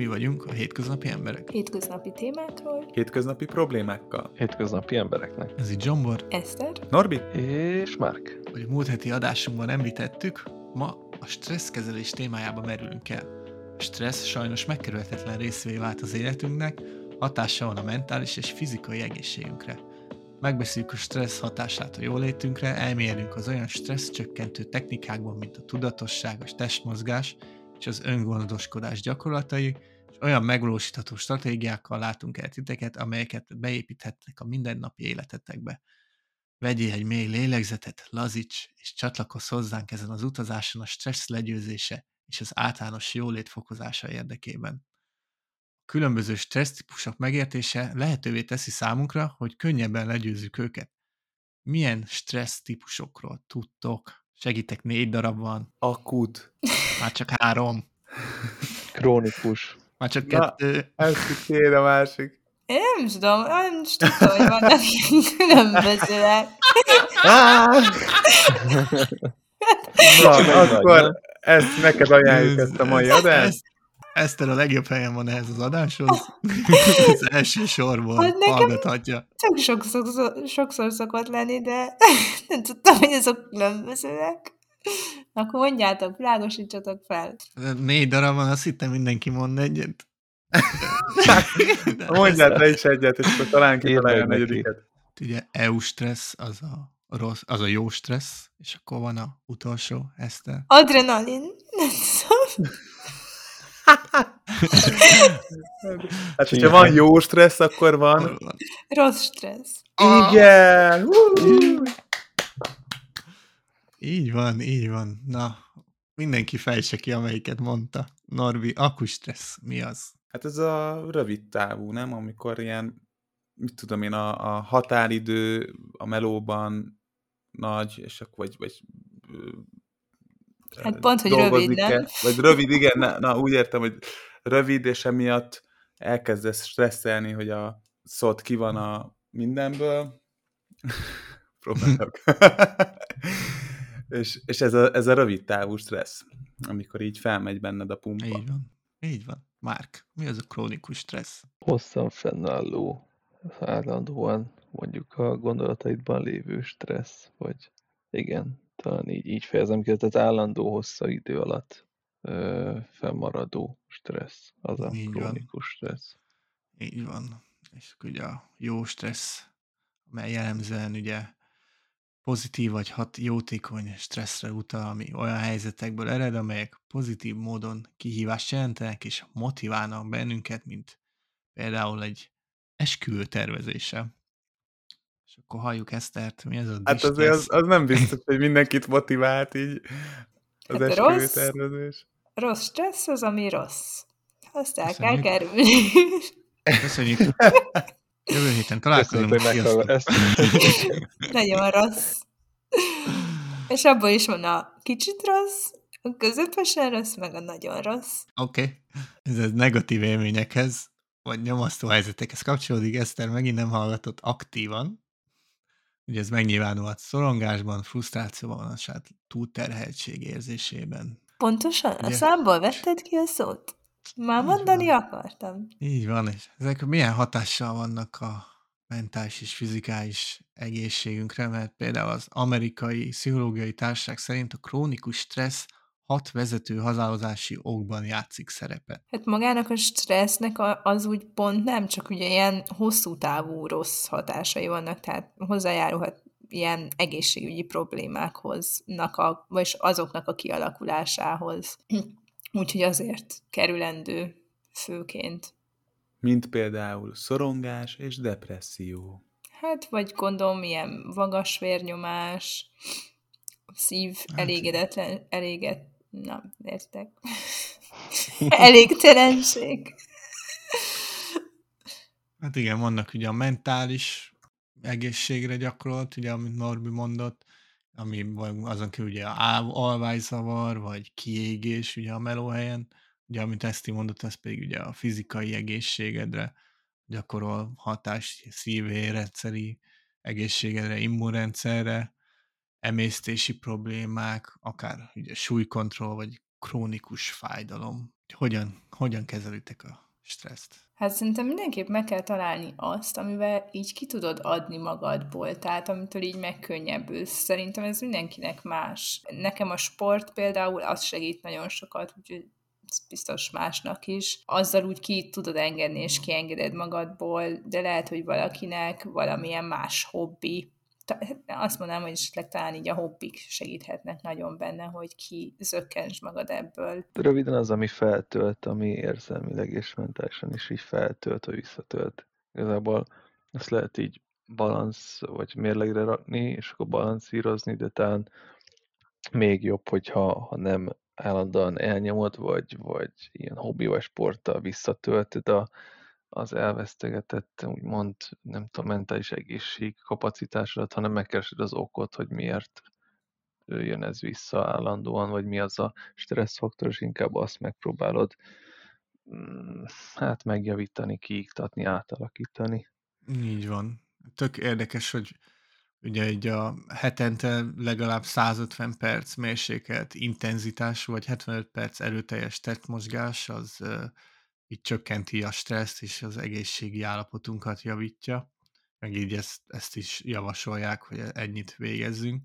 Mi vagyunk a hétköznapi emberek. Hétköznapi témákról. Hétköznapi problémákkal. Hétköznapi embereknek. Ez itt Zsombor, Eszter. Norbi? És Mark. hogy a múlt heti adásunkban említettük, ma a stresszkezelés témájába merülünk el. A stressz sajnos megkerülhetetlen részévé vált az életünknek, hatása van a mentális és fizikai egészségünkre. Megbeszéljük a stressz hatását a jólétünkre, elmérünk az olyan stressz csökkentő technikákban, mint a tudatosság, a testmozgás és az öngondoskodás gyakorlatai, olyan megvalósítható stratégiákkal látunk el titeket, amelyeket beépíthettek a mindennapi életetekbe. Vegyél egy mély lélegzetet, lazíts, és csatlakozz hozzánk ezen az utazáson a stressz legyőzése és az általános jólét fokozása érdekében. A különböző stressztípusok megértése lehetővé teszi számunkra, hogy könnyebben legyőzzük őket. Milyen stressz típusokról tudtok? Segítek, négy darab van, Akut. már csak három, Krónikus. Már csak Na. kettő. Ez kéne a másik. Én nem tudom, nem is tudom, hogy vannak különbözőek. Van, akkor ezt neked ajánljuk ezt a mai adást. Ezt- Eszter a legjobb helyen van ehhez az adáshoz. az első sorból Hát hallgathatja. Csak sokszor, sokszor szokott lenni, de nem tudtam, hogy azok különbözőek. Akkor mondjátok, világosítsatok fel. Négy darab van, azt hittem mindenki mond egyet. Mondjál te is egyet, és akkor talán kitalálja a negyediket. Ugye EU stressz, az a, rossz, az a jó stressz, és akkor van a utolsó, Eszter. Adrenalin. Hát, hogyha van jó stressz, akkor van... Rossz stressz. Igen! Hú! Így van, így van. Na, mindenki fejtse ki, amelyiket mondta. Norbi, akustressz, mi az? Hát ez a rövid távú, nem? Amikor ilyen, mit tudom én, a, a határidő a melóban nagy, és akkor vagy, vagy Hát pont, hogy rövid, nem? kell. Vagy rövid, igen, na, na, úgy értem, hogy rövid, és emiatt elkezdesz stresszelni, hogy a szót ki van a mindenből. Próbálok. és és ez, a, ez a rövid távú stressz, amikor így felmegy benned a pumpa. Így van. Így van. Márk, mi az a krónikus stressz? Hosszan fennálló, állandóan mondjuk a gondolataidban lévő stressz, vagy igen, talán így, így fejezem ki, tehát állandó hossza idő alatt ö, fennmaradó stressz, az a Így van. krónikus stressz. Így van. És akkor ugye a jó stressz, mely jellemzően ugye pozitív vagy hat, jótékony stresszre utal, ami olyan helyzetekből ered, amelyek pozitív módon kihívást jelentenek és motiválnak bennünket, mint például egy esküvő tervezése. És akkor halljuk Esztert, mi ez a Hát azért az, az nem biztos, hogy mindenkit motivált így az Hát esküvő rossz. tervezés. Rossz stressz az, ami rossz. Azt el kell Köszönjük. kerülni. Köszönjük! Jövő héten találkozunk. Köszönjük, ezt. Nagyon rossz. És abból is van a kicsit rossz, a közepesen rossz, meg a nagyon rossz. Oké. Okay. Ez, ez negatív élményekhez, vagy nyomasztó helyzetekhez kapcsolódik. Eszter megint nem hallgatott aktívan. Ugye ez megnyilvánulhat szorongásban, frusztrációban, túlterheltség érzésében. Pontosan? A Ugye? számból vetted ki a szót? Már mondani van. akartam. Így van, és ezek milyen hatással vannak a mentális és fizikális egészségünkre, mert például az amerikai pszichológiai társaság szerint a krónikus stressz hat vezető hazározási okban játszik szerepet. Hát magának a stressznek az úgy pont nem, csak ugye ilyen hosszú távú rossz hatásai vannak, tehát hozzájárulhat ilyen egészségügyi problémákhoz, a, vagy azoknak a kialakulásához. Úgyhogy azért kerülendő főként. Mint például szorongás és depresszió. Hát, vagy gondolom, ilyen magas vérnyomás, szív Hát- elégedetlen, eléget, na, értek. Elégtelenség. Hát igen, vannak ugye a mentális egészségre gyakorolt, ugye, amit Norbi mondott, ami azon kívül ugye alvályzavar, vagy kiégés ugye a melóhelyen, ugye amit Eszti mondott, ez pedig ugye a fizikai egészségedre gyakorol hatás szívérendszeri egészségedre, immunrendszerre, emésztési problémák, akár ugye súlykontroll, vagy krónikus fájdalom. Hogyan, hogyan kezelitek a stresszt? Hát szerintem mindenképp meg kell találni azt, amivel így ki tudod adni magadból, tehát amitől így megkönnyebbülsz. Szerintem ez mindenkinek más. Nekem a sport például az segít nagyon sokat, úgyhogy biztos másnak is. Azzal úgy ki tudod engedni, és kiengeded magadból, de lehet, hogy valakinek valamilyen más hobbi, azt mondanám, hogy esetleg talán így a hobbik segíthetnek nagyon benne, hogy ki zökkens magad ebből. Röviden az, ami feltölt, ami érzelmileg és mentálisan is így feltölt, vagy visszatölt. Igazából ezt lehet így balansz, vagy mérlegre rakni, és akkor balanszírozni, de talán még jobb, hogyha ha nem állandóan elnyomod, vagy, vagy ilyen hobbi vagy sporttal visszatöltöd a, az elvesztegetett, úgymond, nem tudom, mentális egészség kapacitásodat, hanem megkeresed az okot, hogy miért jön ez vissza állandóan, vagy mi az a stresszfaktor, és inkább azt megpróbálod mm, hát megjavítani, kiiktatni, átalakítani. Így van. Tök érdekes, hogy ugye egy a hetente legalább 150 perc mérsékelt intenzitású, vagy 75 perc erőteljes tettmozgás, az így csökkenti a stresszt, és az egészségi állapotunkat javítja. Meg így ezt, ezt is javasolják, hogy ennyit végezzünk.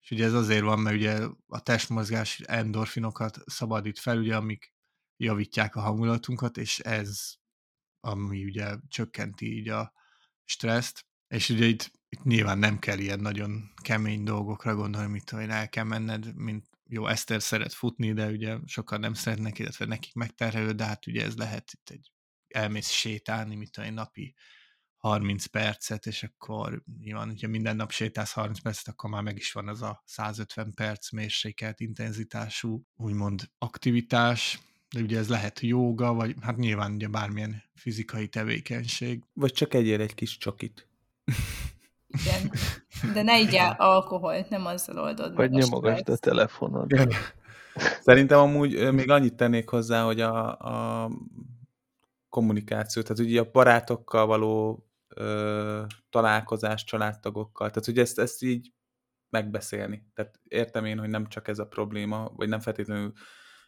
És ugye ez azért van, mert ugye a testmozgás endorfinokat szabadít fel, ugye, amik javítják a hangulatunkat, és ez, ami ugye csökkenti így a stresszt. És ugye itt, itt nyilván nem kell ilyen nagyon kemény dolgokra gondolni, mint hogy el kell menned, mint jó, Eszter szeret futni, de ugye sokan nem szeretnek, illetve nekik megterhelő, de hát ugye ez lehet itt egy elmész sétálni, mint egy napi 30 percet, és akkor nyilván, hogyha minden nap sétálsz 30 percet, akkor már meg is van az a 150 perc mérsékelt intenzitású, úgymond aktivitás, de ugye ez lehet jóga, vagy hát nyilván ugye bármilyen fizikai tevékenység. Vagy csak egyél egy kis csokit. Igen. De ne igyál alkoholt, nem azzal oldod Vagy nyomogasd a telefonod. Szerintem amúgy még annyit tennék hozzá, hogy a, a kommunikáció, tehát ugye a barátokkal való ö, találkozás, családtagokkal, tehát ugye ezt, ezt így megbeszélni. Tehát értem én, hogy nem csak ez a probléma, vagy nem feltétlenül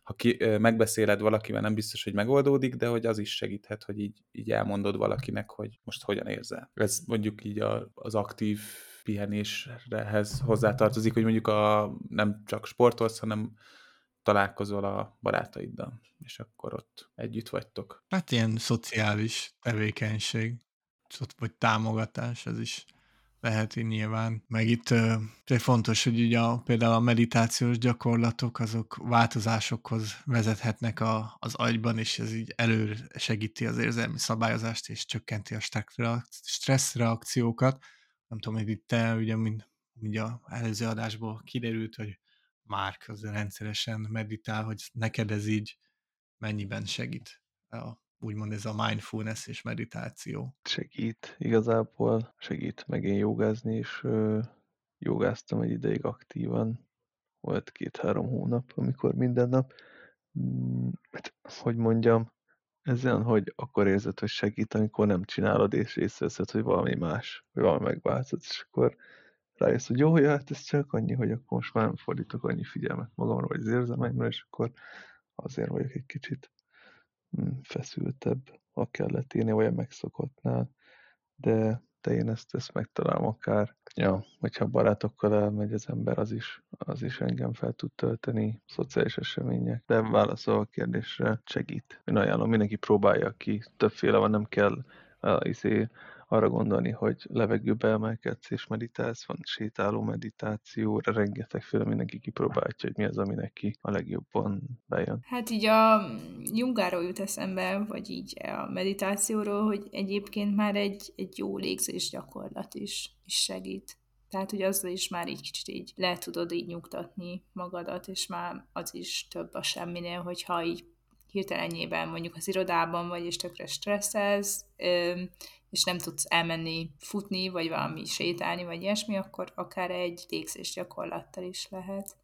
ha ki, megbeszéled valakivel, nem biztos, hogy megoldódik, de hogy az is segíthet, hogy így, így elmondod valakinek, hogy most hogyan érzel. Ez mondjuk így a, az aktív pihenéshez hozzátartozik, hogy mondjuk a, nem csak sportolsz, hanem találkozol a barátaiddal, és akkor ott együtt vagytok. Hát ilyen szociális tevékenység, vagy támogatás, ez is lehet így nyilván. Meg itt uh, fontos, hogy ugye a, például a meditációs gyakorlatok azok változásokhoz vezethetnek a, az agyban, és ez így elő segíti az érzelmi szabályozást, és csökkenti a stressz reakciókat. Nem tudom, hogy itt te, ugye, mint ugye a előző adásból kiderült, hogy Márk az rendszeresen meditál, hogy neked ez így mennyiben segít a úgymond ez a mindfulness és meditáció. Segít, igazából segít meg én jogázni, és ö, jogáztam egy ideig aktívan. Volt két-három hónap, amikor minden nap, mm, hát, hogy mondjam, ez olyan, hogy akkor érzed, hogy segít, amikor nem csinálod, és észreveszed, hogy valami más, vagy valami megváltozott, és akkor rájössz, hogy jó, hát ez csak annyi, hogy akkor most már nem fordítok annyi figyelmet magamra, vagy az érzelmeimre, és akkor azért vagyok egy kicsit Mm, feszültebb a kelleténél, vagy a megszokottnál, de, de én ezt, ezt megtalálom akár. Ja, hogyha barátokkal elmegy az ember, az is, az is engem fel tud tölteni, szociális események. De válaszol a kérdésre, segít. Én ajánlom, mindenki próbálja ki, többféle van, nem kell uh, izé, arra gondolni, hogy levegőbe emelkedsz és meditálsz, van sétáló meditáció, rengetegféle mindenki kipróbálja, hogy mi az, ami neki a legjobban bejön. Hát így a Jungáról jut eszembe, vagy így a meditációról, hogy egyébként már egy, egy jó légzés gyakorlat is, is segít. Tehát, hogy azzal is már így kicsit így le tudod így nyugtatni magadat, és már az is több a semminél, hogyha így hirtelenjében mondjuk az irodában vagy, és tökre stresszelsz, és nem tudsz elmenni futni, vagy valami sétálni, vagy ilyesmi, akkor akár egy légzés gyakorlattal is lehet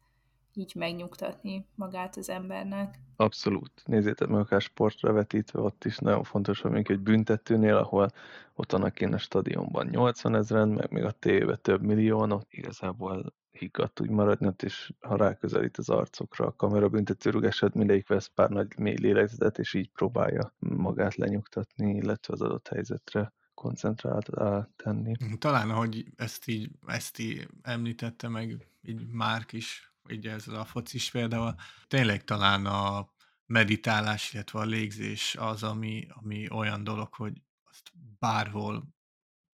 így megnyugtatni magát az embernek. Abszolút. Nézzétek meg akár sportra vetítve, ott is nagyon fontos, hogy egy büntetőnél, ahol ott annak én a stadionban 80 ezeren, meg még a tévébe több millió, ott igazából higgadt úgy maradni ott, és ha ráközelít az arcokra a kamera büntetőrugását, mindegyik vesz pár nagy mély lélegzetet, és így próbálja magát lenyugtatni, illetve az adott helyzetre koncentrált tenni. Talán, ahogy ezt így, ezt így említette meg így Márk is, így ezzel a focis például, tényleg talán a meditálás, illetve a légzés az, ami, ami olyan dolog, hogy azt bárhol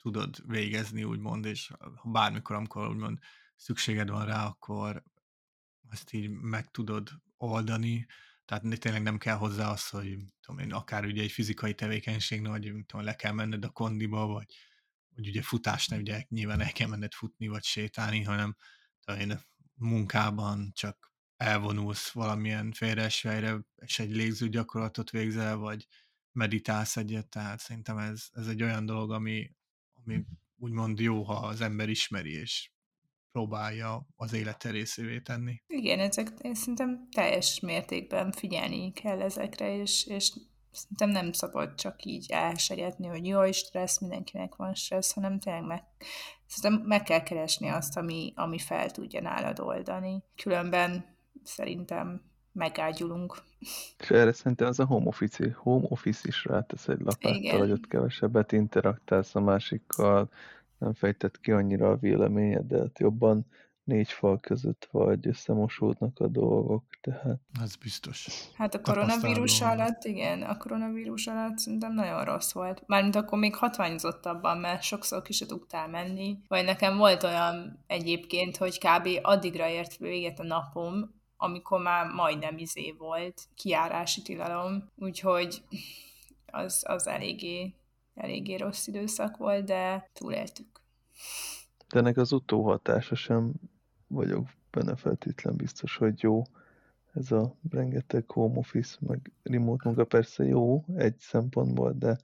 tudod végezni, úgymond, és bármikor, amikor úgymond szükséged van rá, akkor ezt így meg tudod oldani, tehát tényleg nem kell hozzá az, hogy tudom én, akár ugye egy fizikai tevékenység, vagy tudom, le kell menned a kondiba, vagy, vagy ugye futásnál ugye nyilván el kell menned futni, vagy sétálni, hanem tudom én, munkában csak elvonulsz valamilyen félreesvejre, és egy légző gyakorlatot végzel, vagy meditálsz egyet, tehát szerintem ez, ez egy olyan dolog, ami, ami úgymond jó, ha az ember ismeri, és próbálja az élete részévé tenni. Igen, ezek én szerintem teljes mértékben figyelni kell ezekre, és, és szerintem nem szabad csak így elsegetni, hogy jaj, stressz, mindenkinek van stressz, hanem tényleg meg, szerintem meg kell keresni azt, ami, ami fel tudja nálad oldani. Különben szerintem megágyulunk. És erre szerintem az a home office, home office is rátesz egy lapáttal, hogy ott kevesebbet interaktálsz a másikkal, nem fejtett ki annyira a véleményedet, jobban négy fal között vagy, összemosódnak a dolgok, tehát... Ez biztos. Hát a koronavírus alatt, igen, a koronavírus alatt szerintem nagyon rossz volt. Mármint akkor még hatványozottabban, mert sokszor ki se tudtál menni. Vagy nekem volt olyan egyébként, hogy kb. addigra ért véget a napom, amikor már majdnem izé volt, kiárási tilalom, úgyhogy az, az eléggé, eléggé rossz időszak volt, de túléltük. De ennek az utóhatása sem vagyok benne feltétlen biztos, hogy jó. Ez a rengeteg home office, meg remote munka persze jó egy szempontból, de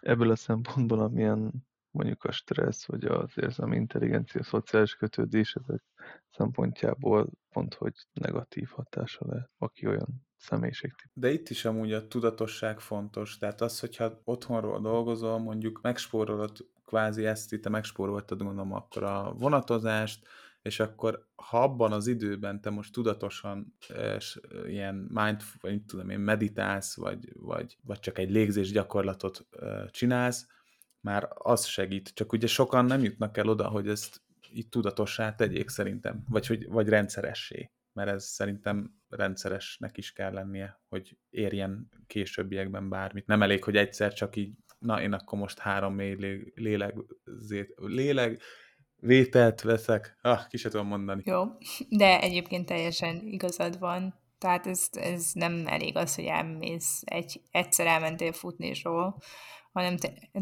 ebből a szempontból, amilyen mondjuk a stressz, vagy az érzelmi intelligencia, a szociális kötődés, ezek szempontjából pont, hogy negatív hatása lehet, aki olyan személyiségtip. De itt is amúgy a tudatosság fontos, tehát az, hogyha otthonról dolgozol, mondjuk megspórolod kvázi ezt te megspóroltad, gondolom, akkor a vonatozást, és akkor ha abban az időben te most tudatosan és ilyen mind, vagy tudom én, meditálsz, vagy, vagy, vagy csak egy légzés gyakorlatot csinálsz, már az segít. Csak ugye sokan nem jutnak el oda, hogy ezt így tudatossá tegyék szerintem, vagy, hogy, vagy rendszeressé, mert ez szerintem rendszeresnek is kell lennie, hogy érjen későbbiekben bármit. Nem elég, hogy egyszer csak így, na én akkor most három mély léleg, léleg vételt veszek. Ah, ki se tudom mondani. Jó, de egyébként teljesen igazad van. Tehát ez, ez nem elég az, hogy elmész, egy, egyszer elmentél futni és hanem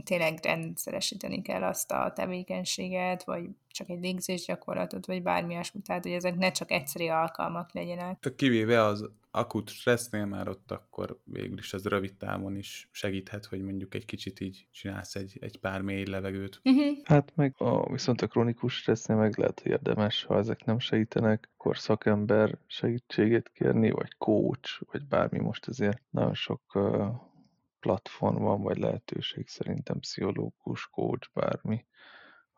tényleg rendszeresíteni kell azt a tevékenységet, vagy csak egy légzés gyakorlatot, vagy bármi ilyesmi, tehát hogy ezek ne csak egyszeri alkalmak legyenek. Kivéve az akut stressznél már ott akkor végül is az rövid távon is segíthet, hogy mondjuk egy kicsit így csinálsz egy, egy pár mély levegőt. Uh-huh. Hát meg a, viszont a kronikus stressznél meg lehet, hogy érdemes, ha ezek nem segítenek, akkor szakember segítségét kérni, vagy coach, vagy bármi most azért nagyon sok uh, platform van, vagy lehetőség szerintem pszichológus, coach, bármi,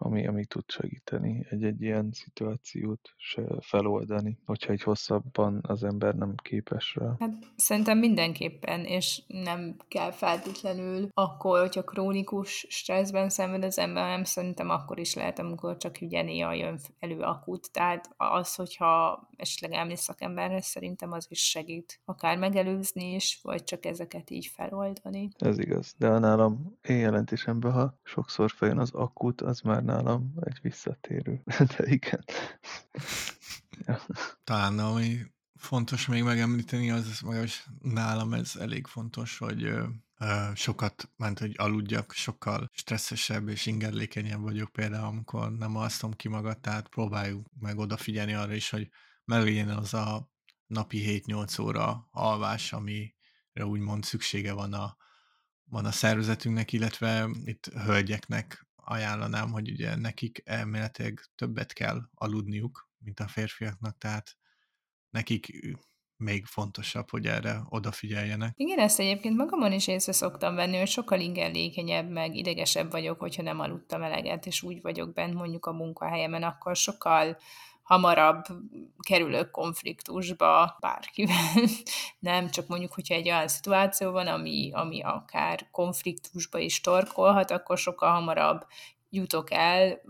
ami, ami tud segíteni egy-egy ilyen szituációt se feloldani, hogyha egy hosszabban az ember nem képes rá. Hát szerintem mindenképpen, és nem kell feltétlenül akkor, hogyha krónikus stresszben szenved az ember, nem szerintem akkor is lehet, amikor csak ugye néha jön elő akut. Tehát az, hogyha esetleg elmész szakemberre, szerintem az is segít. Akár megelőzni is, vagy csak ezeket így feloldani. Ez igaz. De nálam én jelentésemben, ha sokszor fejön az akut, az már nálam egy visszatérő. De igen. ja. Talán ami fontos még megemlíteni, az hogy nálam ez elég fontos, hogy sokat, ment, hogy aludjak, sokkal stresszesebb és ingerlékenyebb vagyok például, amikor nem alszom ki magad, tehát próbáljuk meg odafigyelni arra is, hogy meglegyen az a napi 7-8 óra alvás, amire úgymond szüksége van a, van a szervezetünknek, illetve itt hölgyeknek ajánlanám, hogy ugye nekik elméletileg többet kell aludniuk, mint a férfiaknak, tehát nekik még fontosabb, hogy erre odafigyeljenek. Igen, ezt egyébként magamon is észre szoktam venni, hogy sokkal ingerlékenyebb, meg idegesebb vagyok, hogyha nem aludtam eleget, és úgy vagyok bent mondjuk a munkahelyemen, akkor sokkal hamarabb kerülök konfliktusba bárkivel. Nem, csak mondjuk, hogyha egy olyan szituáció van, ami, ami akár konfliktusba is torkolhat, akkor sokkal hamarabb jutok el,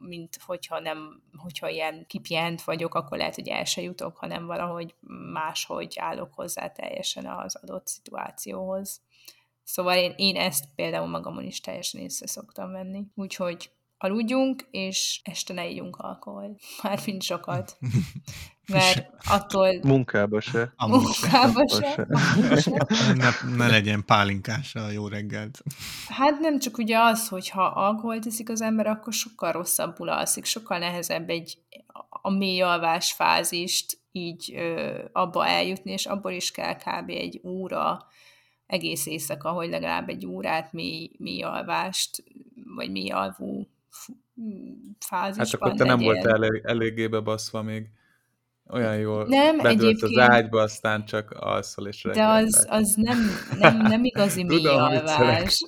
mint hogyha nem, hogyha ilyen kipjent vagyok, akkor lehet, hogy el se jutok, hanem valahogy máshogy állok hozzá teljesen az adott szituációhoz. Szóval én, én ezt például magamon is teljesen észre szoktam venni. Úgyhogy aludjunk, és este ne ígyunk alkohol. Mármint sokat. Mert attól... Munkába se. A munkába se. se. Ne, ne legyen pálinkás a jó reggelt. Hát nem csak ugye az, hogy ha alkoholt iszik az ember, akkor sokkal rosszabbul alszik, sokkal nehezebb egy a mély alvás fázist így ö, abba eljutni, és abból is kell kb. egy óra egész éjszaka, hogy legalább egy órát mély, mély alvást, vagy mély alvú fázisban Hát akkor te nem voltál elég, eléggé bebaszva még. Olyan jól nem, bedőlt az ágyba, aztán csak alszol és De az, az nem, nem, nem igazi mély alvás.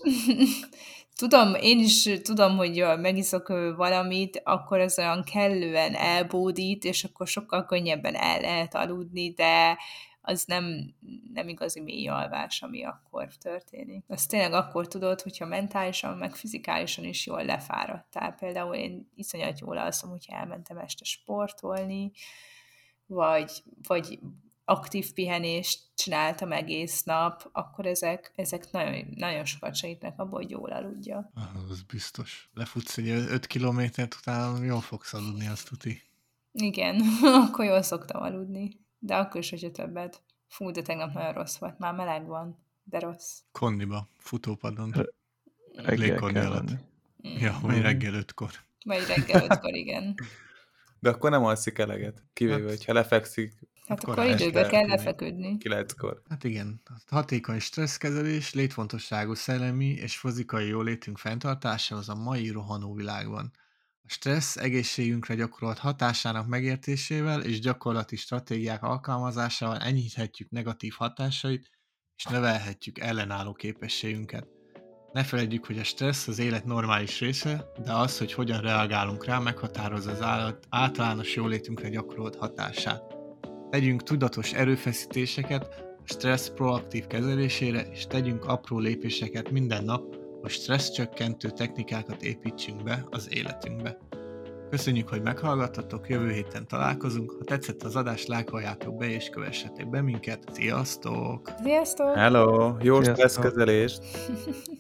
tudom, én is tudom, hogy megiszok valamit, akkor az olyan kellően elbódít, és akkor sokkal könnyebben el lehet aludni, de az nem, nem igazi mély alvás, ami akkor történik. Azt tényleg akkor tudod, hogyha mentálisan, meg fizikálisan is jól lefáradtál. Például én iszonyat jól alszom, hogyha elmentem este sportolni, vagy, vagy aktív pihenést csináltam egész nap, akkor ezek, ezek nagyon, nagyon sokat segítnek abból, hogy jól aludja. Ah, az biztos. Lefutsz egy 5 kilométert, utána jól fogsz aludni, azt tuti. Igen, akkor jól szoktam aludni. De akkor is, hogyha többet. Fú, de tegnap nagyon rossz volt. Már meleg van, de rossz. Kondiba, futópadon. Légkorni alatt. Mm. Ja, vagy reggel ötkor. Vagy reggel ötkor, igen. De akkor nem alszik eleget, kivéve, hát, hogyha lefekszik. Hát akkor időbe kell lefeküdni. Kilenckor. Hát igen, hatékony stresszkezelés, létfontosságú szellemi és fizikai jólétünk fenntartása az a mai rohanó világban. Stressz egészségünkre gyakorolt hatásának megértésével és gyakorlati stratégiák alkalmazásával enyhíthetjük negatív hatásait, és növelhetjük ellenálló képességünket. Ne feledjük, hogy a stressz az élet normális része, de az, hogy hogyan reagálunk rá, meghatározza az állat, általános jólétünkre gyakorolt hatását. Tegyünk tudatos erőfeszítéseket a stressz proaktív kezelésére, és tegyünk apró lépéseket minden nap, hogy stresszcsökkentő technikákat építsünk be az életünkbe. Köszönjük, hogy meghallgattatok, jövő héten találkozunk. Ha tetszett az adás, lájkoljátok be és kövessetek be minket. Sziasztok! Sziasztok! Hello! Jó stresszkezelést!